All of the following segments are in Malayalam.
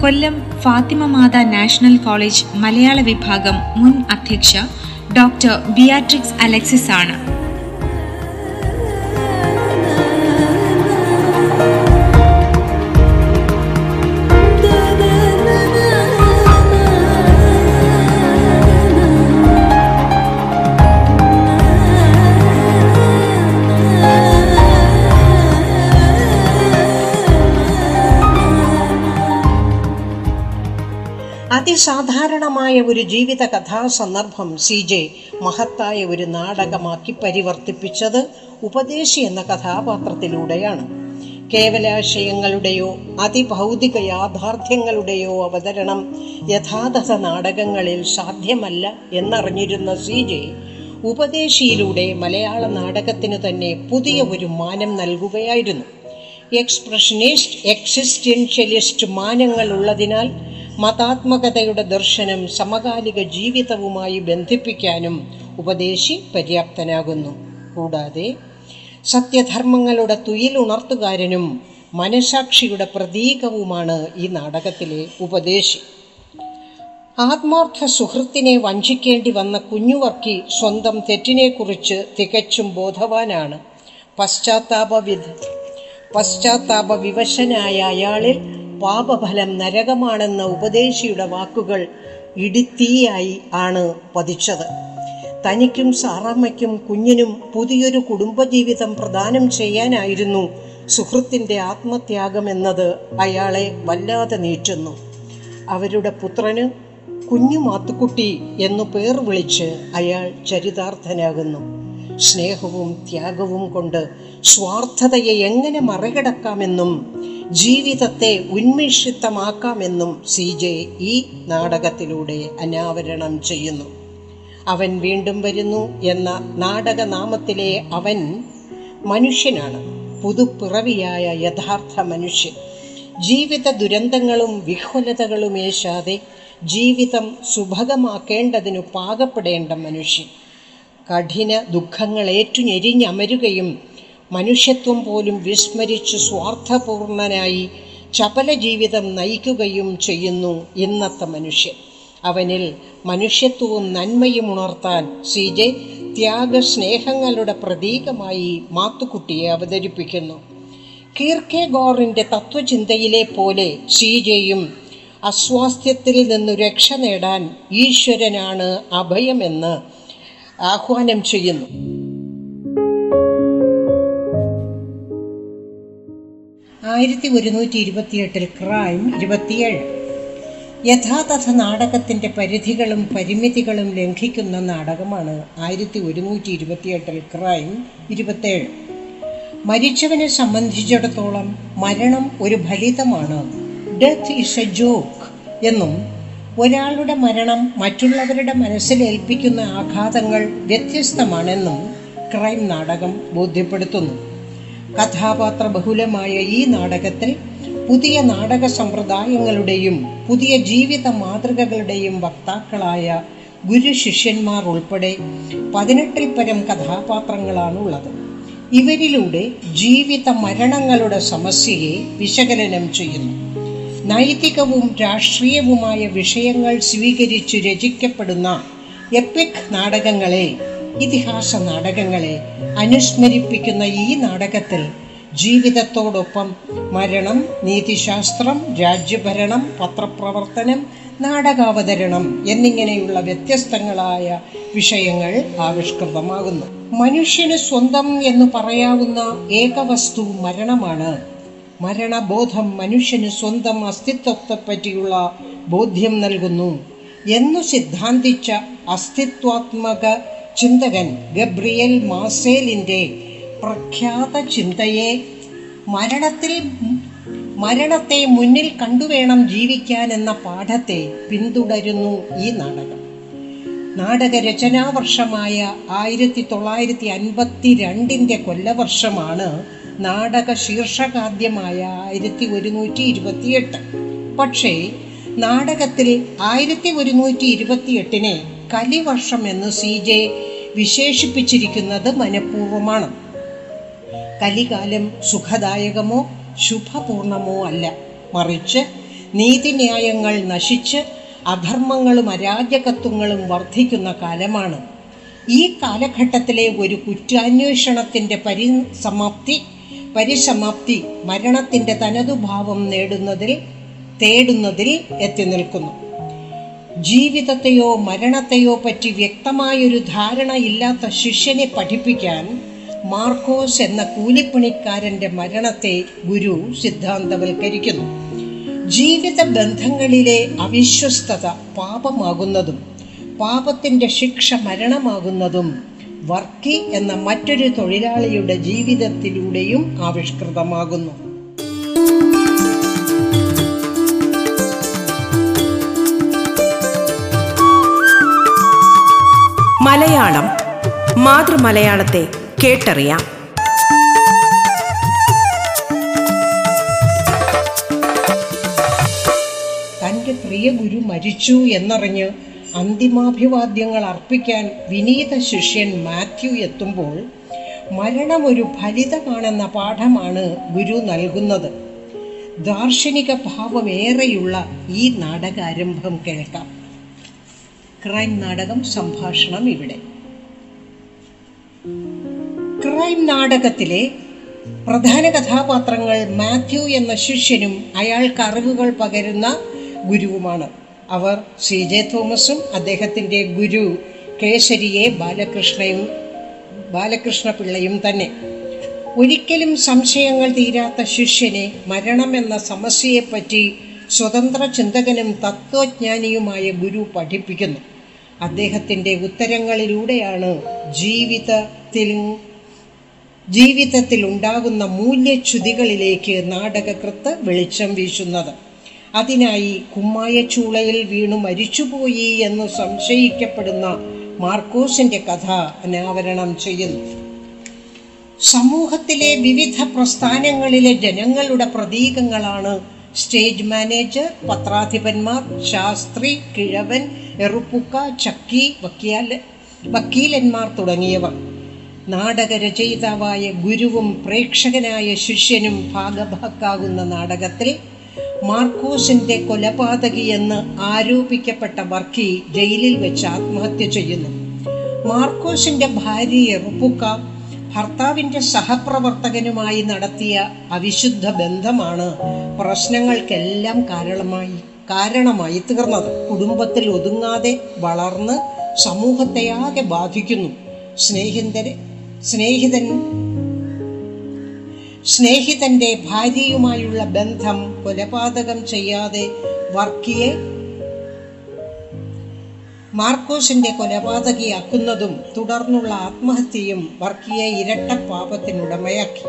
കൊല്ലം ഫാത്തിമ മാത നാഷണൽ കോളേജ് മലയാള വിഭാഗം മുൻ അധ്യക്ഷ ഡോക്ടർ ബിയാട്രിക്സ് അലക്സിസ് ആണ്. അതിസാധാരണമായ ഒരു ജീവിത കഥാസന്ദർഭം സി ജെ മഹത്തായ ഒരു നാടകമാക്കി പരിവർത്തിപ്പിച്ചത് ഉപദേശി എന്ന കഥാപാത്രത്തിലൂടെയാണ്. കേവലാശയങ്ങളുടെയോ അതിഭൗതിക യാഥാർത്ഥ്യങ്ങളുടെയോ അവതരണം യഥാതഥ നാടകങ്ങളിൽ സാധ്യമല്ല എന്നറിഞ്ഞിരുന്ന സി ജെ ഉപദേശിയിലൂടെ മലയാള നാടകത്തിന് തന്നെ പുതിയ ഒരു മാനം നൽകുകയായിരുന്നു. എക്സ്പ്രഷനിസ്റ്റ് എക്സിസ്റ്റൻഷ്യലിസ്റ്റ് മാനങ്ങൾ ഉള്ളതിനാൽ മതാത്മകതയുടെ ദർശനം സമകാലിക ജീവിതവുമായി ബന്ധിപ്പിക്കാനും ഉപദേശി പര്യാപ്തനാകുന്നു. കൂടാതെ സത്യധർമ്മങ്ങളുടെ തുയിലുണർത്തുകാരനും മനസാക്ഷിയുടെ പ്രതീകവുമാണ് ഈ നാടകത്തിലെ ഉപദേശി. ആത്മാർത്ഥ സുഹൃത്തിനെ വഞ്ചിക്കേണ്ടി വന്ന കുഞ്ഞുവർക്കി സ്വന്തം തെറ്റിനെക്കുറിച്ച് തികച്ചും ബോധവാനാണ്. പശ്ചാത്താപവിധ പശ്ചാത്താപ വിവശനായ അയാളിൽ പാപഫലം നരകമാണെന്ന ഉപദേശിയുടെ വാക്കുകൾ ഇടിത്തീയായി ആണ് പതിച്ചത്. തനിക്കും സാറാമ്മയ്ക്കും കുഞ്ഞിനും പുതിയൊരു കുടുംബജീവിതം പ്രദാനം ചെയ്യാനായിരുന്നു സുഹൃത്തിന്റെ ആത്മത്യാഗമെന്നത് അയാളെ വല്ലാതെ നീറ്റുന്നു. അവരുടെ പുത്രന് കുഞ്ഞു മാത്തുക്കുട്ടി എന്നു പേർ വിളിച്ച് അയാൾ ചരിതാർത്ഥനാകുന്നു. സ്നേഹവും ത്യാഗവും കൊണ്ട് സ്വാർത്ഥതയെ എങ്ങനെ മറികടക്കാമെന്നും ജീവിതത്തെ ഉന്മേഷിത്തമാക്കാമെന്നും സി ജെ ഈ നാടകത്തിലൂടെ അനാവരണം ചെയ്യുന്നു. അവൻ വീണ്ടും വരുന്നു എന്ന നാടകനാമത്തിലെ അവൻ മനുഷ്യനാണ്. പുതുപ്പിറവിയായ യഥാർത്ഥ മനുഷ്യൻ. ജീവിത ദുരന്തങ്ങളും വിഹ്വലതകളും ഏശാതെ ജീവിതം സുഭഗമാക്കേണ്ടതിനു പാകപ്പെടേണ്ട മനുഷ്യൻ. കഠിന ദുഃഖങ്ങൾ ഏറ്റുഞെരിഞ്ഞമരുകയും മനുഷ്യത്വം പോലും വിസ്മരിച്ച് സ്വാർത്ഥപൂർണനായി ചപല ജീവിതം നയിക്കുകയും ചെയ്യുന്നു ഇന്നത്തെ മനുഷ്യൻ. അവനിൽ മനുഷ്യത്വവും നന്മയും ഉണർത്താൻ സി ജെ ത്യാഗസ്നേഹങ്ങളുടെ പ്രതീകമായി മാത്തുക്കുട്ടിയെ അവതരിപ്പിക്കുന്നു. കീർക്കെ ഗോറിന്റെ തത്വചിന്തയിലെ പോലെ സി ജെയും അസ്വാസ്ഥ്യത്തിൽ നിന്നു രക്ഷ നേടാൻ ഈശ്വരനാണ് അഭയമെന്ന് ആഹ്വാനം ചെയ്യുന്നു. ആയിരത്തി ഒരുന്നൂറ്റി ഇരുപത്തിയെട്ടിൽ ക്രൈം ഇരുപത്തിയേഴ്. യഥാതഥ നാടകത്തിന്റെ പരിധികളും പരിമിതികളും ലംഘിക്കുന്ന നാടകമാണ് ആയിരത്തി ഒരുന്നൂറ്റി ഇരുപത്തിയെട്ടിൽ ക്രൈം ഇരുപത്തേഴ് മരിച്ചവനെ സംബന്ധിച്ചിടത്തോളം മരണം ഒരു ഫലിതമാണ്. ഡെത്ത് ഈസ് എ ജോക്ക് എന്നും ഒരാളുടെ മരണം മറ്റുള്ളവരുടെ മനസ്സിലേൽപ്പിക്കുന്ന ആഘാതങ്ങൾ വ്യത്യസ്തമാണെന്നും ക്രൈം നാടകം ബോധ്യപ്പെടുത്തുന്നു. കഥാപാത്ര ബഹുലമായ ഈ നാടകത്തിൽ പുതിയ നാടക സമ്പ്രദായങ്ങളുടെയും പുതിയ ജീവിത മാതൃകകളുടെയും വക്താക്കളായ ഗുരു ശിഷ്യന്മാർ ഉൾപ്പെടെ പതിനെട്ടിൽ പരം കഥാപാത്രങ്ങളാണുള്ളത്. ഇവരിലൂടെ ജീവിത മരണങ്ങളുടെ സമസ്യയെ വിശകലനം ചെയ്യുന്നു. നൈതികവും രാഷ്ട്രീയവുമായ വിഷയങ്ങൾ സ്വീകരിച്ചു രചിക്കപ്പെടുന്ന എപ്പിക് നാടകങ്ങളെ ഇതിഹാസ നാടകങ്ങളെ അനുസ്മരിപ്പിക്കുന്ന ഈ നാടകത്തിൽ ജീവിതത്തോടൊപ്പം മരണം നീതിശാസ്ത്രം രാജ്യഭരണം പത്രപ്രവർത്തനം നാടകാവതരണം എന്നിങ്ങനെയുള്ള വ്യത്യസ്തങ്ങളായ വിഷയങ്ങൾ ആവിഷ്കൃതമാകുന്നു. മനുഷ്യന് സ്വന്തം എന്ന് പറയാവുന്ന ഏകവസ്തു മരണമാണ്. മരണബോധം മനുഷ്യന് സ്വന്തം അസ്തിത്വത്തെപ്പറ്റിയുള്ള ബോധ്യം നൽകുന്നു. എന്നു സിദ്ധാന്തിച്ച അസ്തിത്വാത്മക ചിന്തകൻ ഗബ്രിയൽ മാസേലിന്റെ പ്രഖ്യാത ചിന്തയെ മരണത്തിൽ മരണത്തെ മുന്നിൽ കണ്ടുവേണം ജീവിക്കാൻ എന്ന പാഠത്തെ പിന്തുടരുന്നു ഈ നാടകം. നാടക രചനാവർഷമായ ആയിരത്തി തൊള്ളായിരത്തി അൻപത്തി രണ്ടിന്റെ കൊല്ലവർഷമാണ് നാടക ശീർഷകാദ്യമായ ആയിരത്തി ഒരുന്നൂറ്റി ഇരുപത്തിയെട്ട് പക്ഷേ നാടകത്തിൽ ആയിരത്തി ഒരുന്നൂറ്റി ഇരുപത്തിയെട്ടിനെ കലിവർഷം എന്ന് സി ജെ വിശേഷിപ്പിച്ചിരിക്കുന്നത് മനഃപൂർവമാണ്. കലികാലം സുഖദായകമോ ശുഭപൂർണമോ അല്ല. മറിച്ച് നീതിന്യായങ്ങൾ നശിച്ച് അധർമ്മങ്ങളും അരാജകത്വങ്ങളും വർദ്ധിക്കുന്ന കാലമാണ്. ഈ കാലഘട്ടത്തിലെ ഒരു കുറ്റാന്വേഷണത്തിന്റെ പരിസമാപ്തി പരിസമാപ്തി മരണത്തിന്റെ തനതുഭാവം നേടുന്നതിൽ തേടുന്നതിൽ എത്തി നിൽക്കുന്നു. ജീവിതത്തെയോ മരണത്തെയോ പറ്റി വ്യക്തമായൊരു ധാരണ ഇല്ലാത്ത ശിഷ്യനെ പഠിപ്പിക്കാൻ മാർക്കോസ് എന്ന കൂലിപ്പണിക്കാരന്റെ മരണത്തെ ഗുരു സിദ്ധാന്തവൽക്കരിക്കുന്നു. ജീവിത ബന്ധങ്ങളിലെ അവിശ്വസ്തത പാപമാകുന്നതും പാപത്തിന്റെ ശിക്ഷ മരണമാകുന്നതും വർക്കി എന്ന മറ്റൊരു തൊഴിലാളിയുടെ ജീവിതത്തിലൂടെയും ആവിഷ്കൃതമാകുന്നു. മലയാളം മാതൃമലയാളത്തെ കേട്ടറിയാം. തന്റെ പ്രിയ ഗുരു മരിച്ചു എന്നറിഞ്ഞ് അന്തിമാഭിവാദ്യങ്ങൾ അർപ്പിക്കാൻ വിനീത ശിഷ്യൻ മാത്യു എത്തുമ്പോൾ മരണം ഒരു ഫലിതമാണെന്ന പാഠമാണ് ഗുരു നൽകുന്നത്. ദാർശനിക ഭാവമേറെയുള്ള ഈ നാടകാരംഭം കേൾക്കാം. ക്രൈം നാടകം സംഭാഷണം ഇവിടെ. ക്രൈം നാടകത്തിലെ പ്രധാന കഥാപാത്രങ്ങൾ മാത്യു എന്ന ശിഷ്യനും അയാൾക്ക് അറിവുകൾ പകരുന്ന ഗുരുവുമാണ്. അവർ സി ജെ തോമസും അദ്ദേഹത്തിന്റെ ഗുരു കേസരിയെ ബാലകൃഷ്ണയും ബാലകൃഷ്ണ പിള്ളയും തന്നെ. ഒരിക്കലും സംശയങ്ങൾ തീരാത്ത ശിഷ്യനെ മരണമെന്ന സമസ്യയെപ്പറ്റി സ്വതന്ത്ര ചിന്തകനും തത്വജ്ഞാനിയുമായ ഗുരു പഠിപ്പിക്കുന്നു. അദ്ദേഹത്തിന്റെ ഉത്തരങ്ങളിലൂടെയാണ് ജീവിതത്തിൽ ജീവിതത്തിൽ ഉണ്ടാകുന്ന മൂല്യച്യുതികളിലേക്ക് നാടകകൃത്ത് വെളിച്ചം വീശുന്നത്. അതിനായി കുമ്മായച്ചൂളയിൽ വീണു മരിച്ചുപോയി എന്ന് സംശയിക്കപ്പെടുന്ന മാർക്കോസിന്റെ കഥ അനാവരണം ചെയ്യുന്നു. സമൂഹത്തിലെ വിവിധ പ്രസ്ഥാനങ്ങളിലെ ജനങ്ങളുടെ പ്രതീകങ്ങളാണ് സ്റ്റേജ് മാനേജർ പത്രാധിപന്മാർ ശാസ്ത്രി കിഴവൻ എറുപ്പുക്ക ചക്കി വക്കീൽ വക്കീലന്മാർ തുടങ്ങിയവർ. നാടകരചയിതാവായ ഗുരുവും പ്രേക്ഷകനായ ശിഷ്യനും ഭാഗഭാക്കാകുന്ന നാടകത്തിൽ മാർക്കോസിന്റെ കൊലപാതകിയെന്ന് ആരോപിക്കപ്പെട്ട വർക്കി ജയിലിൽ വെച്ച് ആത്മഹത്യ ചെയ്യുന്നു. മാർക്കോസിന്റെ ഭാര്യ റുപ്പുക്ക ഭർത്താവിന്റെ സഹപ്രവർത്തകനുമായി നടത്തിയ അവിശുദ്ധ ബന്ധമാണ് പ്രശ്നങ്ങൾക്കെല്ലാം കാരണമായി കാരണമായി തീർന്നത്. കുടുംബത്തിൽ ഒതുങ്ങാതെ വളർന്ന് സമൂഹത്തെയാകെ ബാധിക്കുന്നു. സ്നേഹിതരെ സ്നേഹിതൻ സ്നേഹിതന്റെ ഭാര്യയുമായുള്ള ബന്ധം കൊലപാതകം ചെയ്യാതെ വർക്കിയെ മാർക്കോസിന്റെ കൊലപാതകിയാക്കുന്നതും തുടർന്നുള്ള ആത്മഹത്യയും വർക്കിയെ ഇരട്ട പാപത്തിനുടമയാക്കി.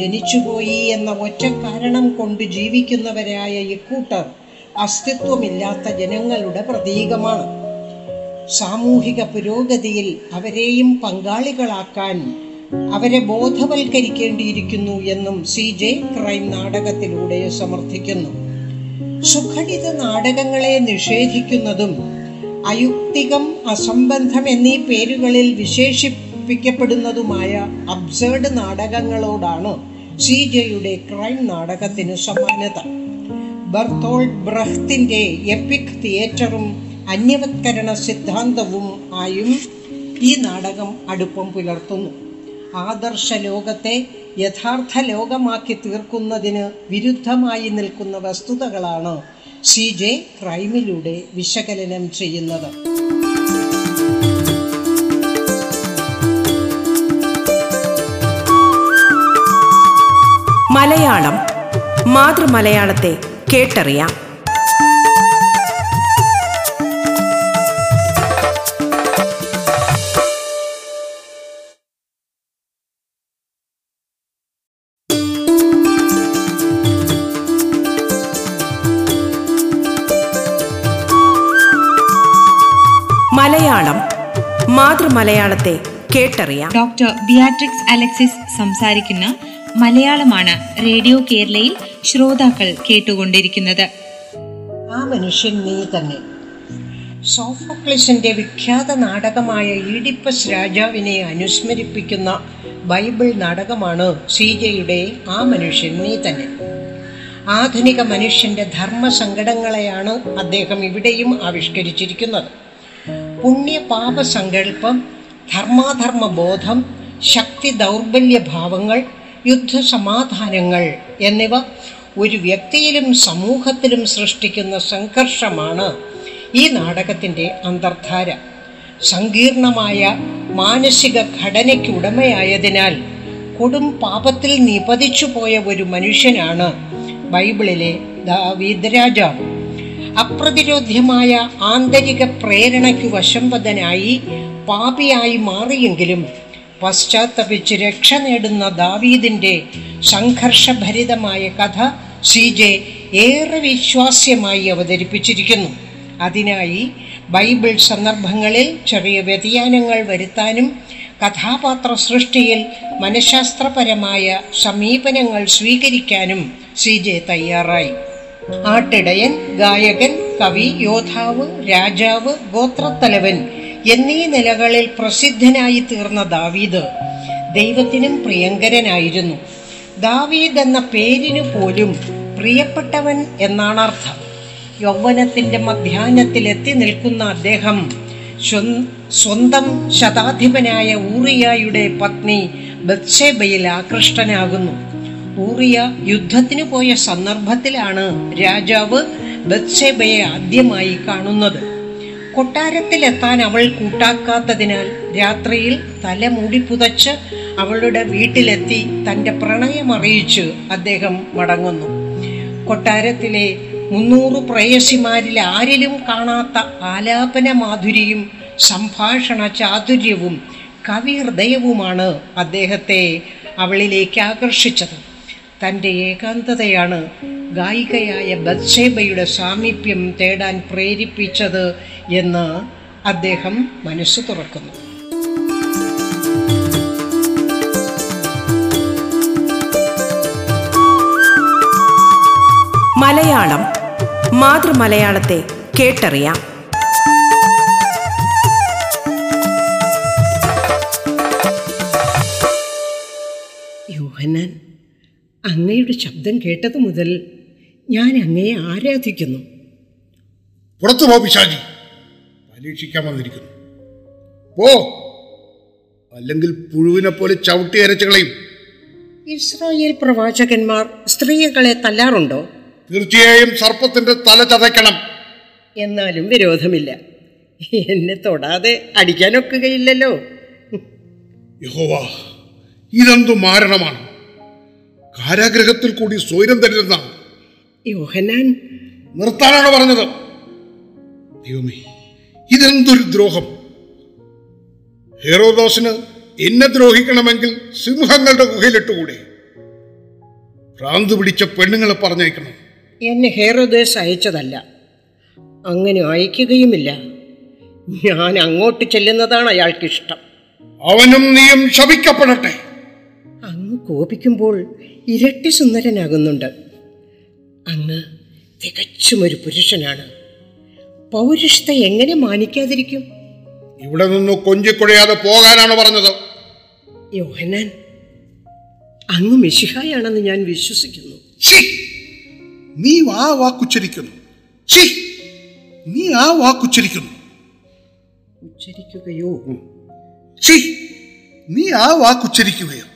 ജനിച്ചുപോയി എന്ന ഒറ്റ കാരണം കൊണ്ട് ജീവിക്കുന്നവരായ ഇക്കൂട്ടർ അസ്തിത്വമില്ലാത്ത ജനങ്ങളുടെ പ്രതീകമാണ്. സാമൂഹിക പുരോഗതിയിൽ അവരെയും പങ്കാളികളാക്കാൻ അവരെ ബോധവൽക്കരിക്കേണ്ടിയിരിക്കുന്നു എന്നും സി ജെ ക്രൈം നാടകത്തിലൂടെ സമർത്ഥിക്കുന്നു. സുഖടിത നാടകങ്ങളെ നിഷേധിക്കുന്നതും അയുക്തികം അസംബന്ധം എന്നീ പേരുകളിൽ വിശേഷിപ്പിക്കപ്പെടുന്നതുമായ അബ്സേർഡ് നാടകങ്ങളോടാണ് സി ജെയുടെ ക്രൈം നാടകത്തിന് സമാനത. ബർത്തോൾഡ് ബ്രഹ്തിന്റെ എപ്പിക് തിയേറ്ററും അന്യവത്കരണ സിദ്ധാന്തവും ആയും ഈ നാടകം അടുപ്പം പുലർത്തുന്നു. ആദർശ ലോകത്തെ യഥാർത്ഥ ലോകമാക്കി തീർക്കുന്നതിന് വിരുദ്ധമായി നിൽക്കുന്ന വസ്തുതകളാണ് സി ജെ ക്രൈമിലൂടെ വിശകലനം ചെയ്യുന്നത്. മലയാളം മാതൃമലയാളത്തെ കേട്ടറിയാം. മാതൃമലയാളത്തെ കേട്ടറിയാം. ഡോക്ടർ ബിയാട്രിക്സ് അലക്സിസ് സംസാരിക്കുന്ന മലയാളമാണ് റേഡിയോ കേരളയിൽ ശ്രോതാക്കൾ കേട്ടുകൊണ്ടിരിക്കുന്നത്. ആ മനുഷ്യൻ നീ തന്നെ. സോഫോക്ലിസിന്റെ വിഖ്യാത നാടകമായ ഈഡിപ്പസ് രാജാവിനെ അനുസ്മരിപ്പിക്കുന്ന ബൈബിൾ നാടകമാണ് സീജയുടെ ആ മനുഷ്യൻ നീ തന്നെ. ആധുനിക മനുഷ്യന്റെ ധർമ്മ സങ്കടങ്ങളെയാണ് അദ്ദേഹം ഇവിടെയും ആവിഷ്കരിച്ചിരിക്കുന്നത്. പുണ്യപാപ സങ്കല്പം ധർമാധർമ്മ ബോധം ശക്തി ദൗർബല്യ ഭാവങ്ങൾ യുദ്ധസമാധാനങ്ങൾ എന്നിവ ഒരു വ്യക്തിയിലും സമൂഹത്തിലും സൃഷ്ടിക്കുന്ന സംഘർഷമാണ് ഈ നാടകത്തിന്റെ അന്തർധാര. സങ്കീർണമായ മാനസിക ഘടനയ്ക്ക് ഉടമയായതിനാൽ കൊടും പാപത്തിൽ നിപതിച്ചു പോയ ഒരു മനുഷ്യനാണ് ബൈബിളിലെ ദാവീദ് രാജാവ് അപ്രതിരോധ്യമായ ആന്തരിക പ്രേരണയ്ക്ക് വശംവദനായി പാപിയായി മാറിയെങ്കിലും പശ്ചാത്തപിച്ച് രക്ഷ നേടുന്ന ദാവീദിന്റെ സംഘർഷഭരിതമായ കഥ സി ജെ ഏറെ വിശ്വാസ്യമായി അവതരിപ്പിച്ചിരിക്കുന്നു. അതിനായി ബൈബിൾ സന്ദർഭങ്ങളിൽ ചെറിയ വ്യതിയാനങ്ങൾ വരുത്താനും കഥാപാത്ര സൃഷ്ടിയിൽ മനഃശാസ്ത്രപരമായ സമീപനങ്ങൾ സ്വീകരിക്കാനും സി ജെ തയ്യാറായി. ആട്ടിടയൻ ഗായകൻ കവി യോദ്ധാവ് രാജാവ് ഗോത്രത്തലവൻ എന്നീ നിലകളിൽ പ്രസിദ്ധനായി തീർന്ന ദാവീദ് ദൈവത്തിനും പ്രിയങ്കരനായിരുന്നു. ദാവീദ് എന്ന പേരിനു പോലും പ്രിയപ്പെട്ടവൻ എന്നാണ് അർത്ഥം യൗവനത്തിന്റെ മധ്യാഹ്നത്തിൽ എത്തി നിൽക്കുന്ന അദ്ദേഹം സ്വന്തം ശതാധിപനായ ഊറിയായുടെ പത്നി ബത്സേബയിൽ ആകൃഷ്ടനാകുന്നു. ഊറിയ യുദ്ധത്തിന് പോയ സന്ദർഭത്തിലാണ് രാജാവ് ബത്സേബയെ ആദ്യമായി കാണുന്നത്. കൊട്ടാരത്തിലെത്താൻ അവൾ കൂട്ടാക്കാത്തതിനാൽ രാത്രിയിൽ തല മൂടി പുതച്ച് അവളുടെ വീട്ടിലെത്തി തന്റെ പ്രണയമറിയിച്ച് അദ്ദേഹം മടങ്ങുന്നു. കൊട്ടാരത്തിലെ മുന്നൂറ് പ്രേയസിമാരിൽ ആരിലും കാണാത്ത ആലാപന മാധുരിയും സംഭാഷണ ചാതുര്യവും കവി ഹൃദയവുമാണ് അദ്ദേഹത്തെ അവളിലേക്ക് ആകർഷിച്ചത്. തന്റെ ഏകാന്തതയാണ് ഗായികയായ ബത്സേബയുടെ സാമീപ്യം തേടാൻ പ്രേരിപ്പിച്ചത് എന്ന് അദ്ദേഹം മനസ്സ് തുറക്കുന്നു. മലയാളം മാതൃമലയാളത്തെ കേട്ടറിയാം. അങ്ങയുടെ ശബ്ദം കേട്ടത് മുതൽ ഞാൻ അങ്ങയെ ആരാധിക്കുന്നു. പുറത്തു പോ പിശാജി പരീക്ഷിക്കാൻ വന്നിരിക്കുന്നു. പോ. അല്ലെങ്കിൽ പുഴുവിനെ പോലെ ചവിട്ടി അരച്ചുകളയും ഇസ്രായേൽ പ്രവാചകന്മാർ സ്ത്രീകളെ തല്ലാറുണ്ടോ? തീർച്ചയായും സർപ്പത്തിന്റെ തല ചതയ്ക്കണം. എന്നാലും വിരോധമില്ല. എന്നെ തൊടാതെ അടിക്കാനൊക്കുകയില്ലല്ലോ യഹോവ ഇതെന്തു മാരണമാണ്? കാരാഗ്രഹത്തിൽ കൂടി സ്വൈരം തരുന്ന യോഹനാൻ നിർത്താനാണ് പറഞ്ഞത്. ദൈവമേ ഇതെന്തൊരു ദ്രോഹം. ഹേറോദോസിന് എന്നെ ദ്രോഹിക്കണമെങ്കിൽ സിംഹങ്ങളുടെ ഗുഹയിലിട്ടുകൂടെ? ഭ്രാന്ത് പിടിച്ച പെണ്ണുങ്ങളെ പറഞ്ഞേക്കണം എന്നെ ഹേറോദേശ് അയച്ചതല്ല. അങ്ങനെ അയക്കുകയുമില്ല. ഞാൻ അങ്ങോട്ട് ചെല്ലുന്നതാണ് അയാൾക്ക് ഇഷ്ടം അവനും നീയും ശപിക്കപ്പെടട്ടെ. അങ്ങ് കോപിക്കുമ്പോൾ ഇരട്ടി സുന്ദരനാകുന്നുണ്ട്. അങ്ങ് തികച്ചും ഒരു പുരുഷനാണ്. പൗരുഷത്തെ എങ്ങനെ മാനിക്കാതിരിക്കും? ഇവിടെ നിന്ന് കൊഞ്ചിക്കുഴയാതെ പോകാനാണ് പറഞ്ഞത്. യോഹനാൻ അങ്ങ് മിഷിഹായാണെന്ന് ഞാൻ വിശ്വസിക്കുന്നു! നീ ആ വാക്കുച്ചരിക്കുന്നു! നീ ആ വാക്കുച്ചരിക്കുന്നു ഉച്ചരിക്കുകയോ! നീ ആ വാക്കുച്ചരിക്കുകയോ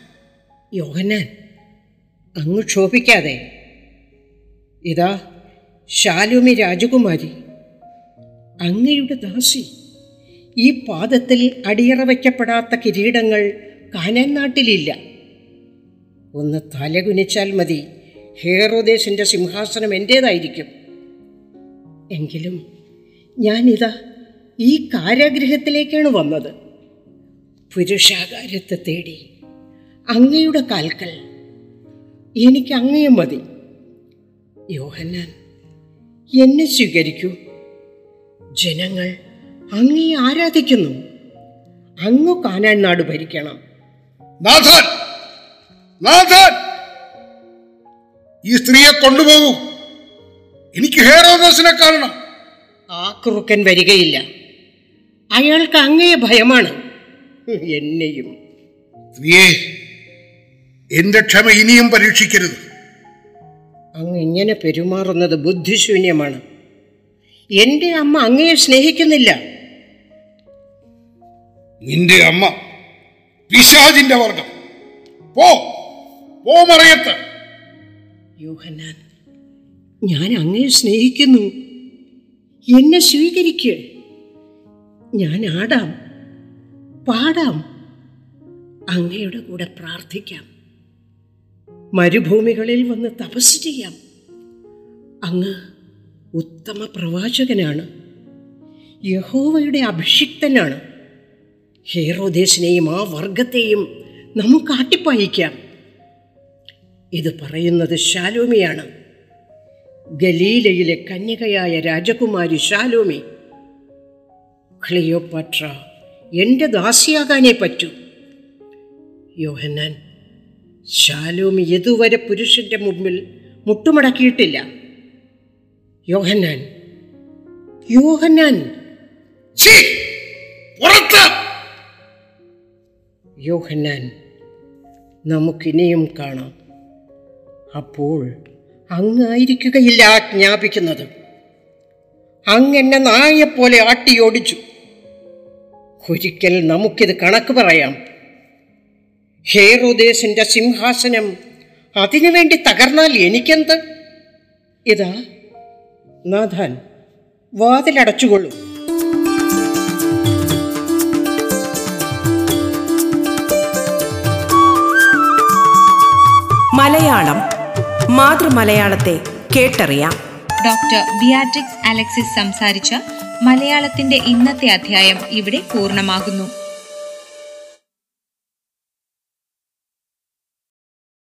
യോഹന്നാൻ അങ്ങ് ക്ഷോഭിക്കാതെ. ഇതാ ശാലുമി രാജകുമാരി. അങ്ങയുടെ ദാസി. ഈ പാദത്തിൽ അടിയറ വയ്ക്കപ്പെടാത്ത കിരീടങ്ങൾ കാനാൻ നാട്ടിലില്ല. ഒന്ന് തലകുനിച്ചാൽ മതി. ഹേറോദേശിന്റെ സിംഹാസനം എന്റേതായിരിക്കും എങ്കിലും ഞാനിതാ ഈ കാരാഗ്രഹത്തിലേക്കാണ് വന്നത്. പുരുഷാകാരത്തെ തേടി അങ്ങയുടെ കാൽക്കൽ എനിക്ക് അങ്ങയെ മതി. യോഹന്നാൻ എന്നെ സ്വീകരിക്കൂ. ജനങ്ങൾ അങ്ങേ ആരാധിക്കുന്നു. അങ്ങു കാനാൻ നാട് ഭരിക്കണം. നാഥൻ നാഥൻ! ഈ സ്ത്രീയെ കൊണ്ടുപോകൂ. എനിക്ക് ഹേറോദോസിനെ കാണണം. ആ കുറുക്കൻ വരികയില്ല. അയാൾക്ക് അങ്ങയെ ഭയമാണ്. എന്നെയും. സ്ത്രീയെ എന്റെ ക്ഷമ ഇനിയും പരീക്ഷിക്കരുത്. അങ്ങ് ഇങ്ങനെ പെരുമാറുന്നത് ബുദ്ധിശൂന്യമാണ്. എന്റെ അമ്മ അങ്ങയെ സ്നേഹിക്കുന്നില്ല. നിന്റെ അമ്മ പിശാജിന്റെ വർഗം. പോ പോ മറയത്ത്. യോഹന്നാൻ ഞാൻ അങ്ങയെ സ്നേഹിക്കുന്നു. എന്നെ സ്വീകരിക്ക്. ഞാൻ ആടാം പാടാം അങ്ങയുടെ കൂടെ പ്രാർത്ഥിക്കാം. മരുഭൂമികളിൽ വന്ന് തപസ് ചെയ്യാം. അങ്ങ് ഉത്തമ പ്രവാചകനാണ്. യഹോവയുടെ അഭിഷിക്തനാണ്. ഹേറോദേശിനെയും ആ വർഗത്തെയും നമുക്ക് ആട്ടിപ്പായിക്കാം. ഇത് പറയുന്നത് ശാലോമിയാണ്. ഗലീലയിലെ കന്യകയായ രാജകുമാരി ശാലോമി ക്ലിയോപാട്ര എന്റെ ദാസിയാകാനേ പറ്റൂ. യോഹന്നാൻ ശാലോമി ഇതുവരെ പുരുഷന്റെ മുമ്പിൽ മുട്ടുമടക്കിയിട്ടില്ല. യോഹന്നാൻ. യോഹന്നാൻ. യോഹന്നാൻ നമുക്കിനിയും കാണാം. അപ്പോൾ അങ്ങായിരിക്കുകയില്ല ആജ്ഞാപിക്കുന്നത്. അങ്ങെന്നെ നായെപ്പോലെ ആട്ടിയോടിച്ചു. ഒരിക്കൽ നമുക്കിത് കണക്ക് പറയാം. ഹേറോദേശിന്റെ സിംഹാസനം അതിനുവേണ്ടി തകർന്നാൽ എനിക്കെന്ത്? ഇതാ നാഥാൻ വാതിലടച്ചുകൊള്ളൂ. മലയാളം മാതൃമലയാളത്തെ കേട്ടറിയാം. ഡോക്ടർ ബിയാട്രിക്സ് അലക്സിസ് സംസാരിച്ച മലയാളത്തിന്റെ ഇന്നത്തെ അധ്യായം ഇവിടെ പൂർണമാകുന്നു.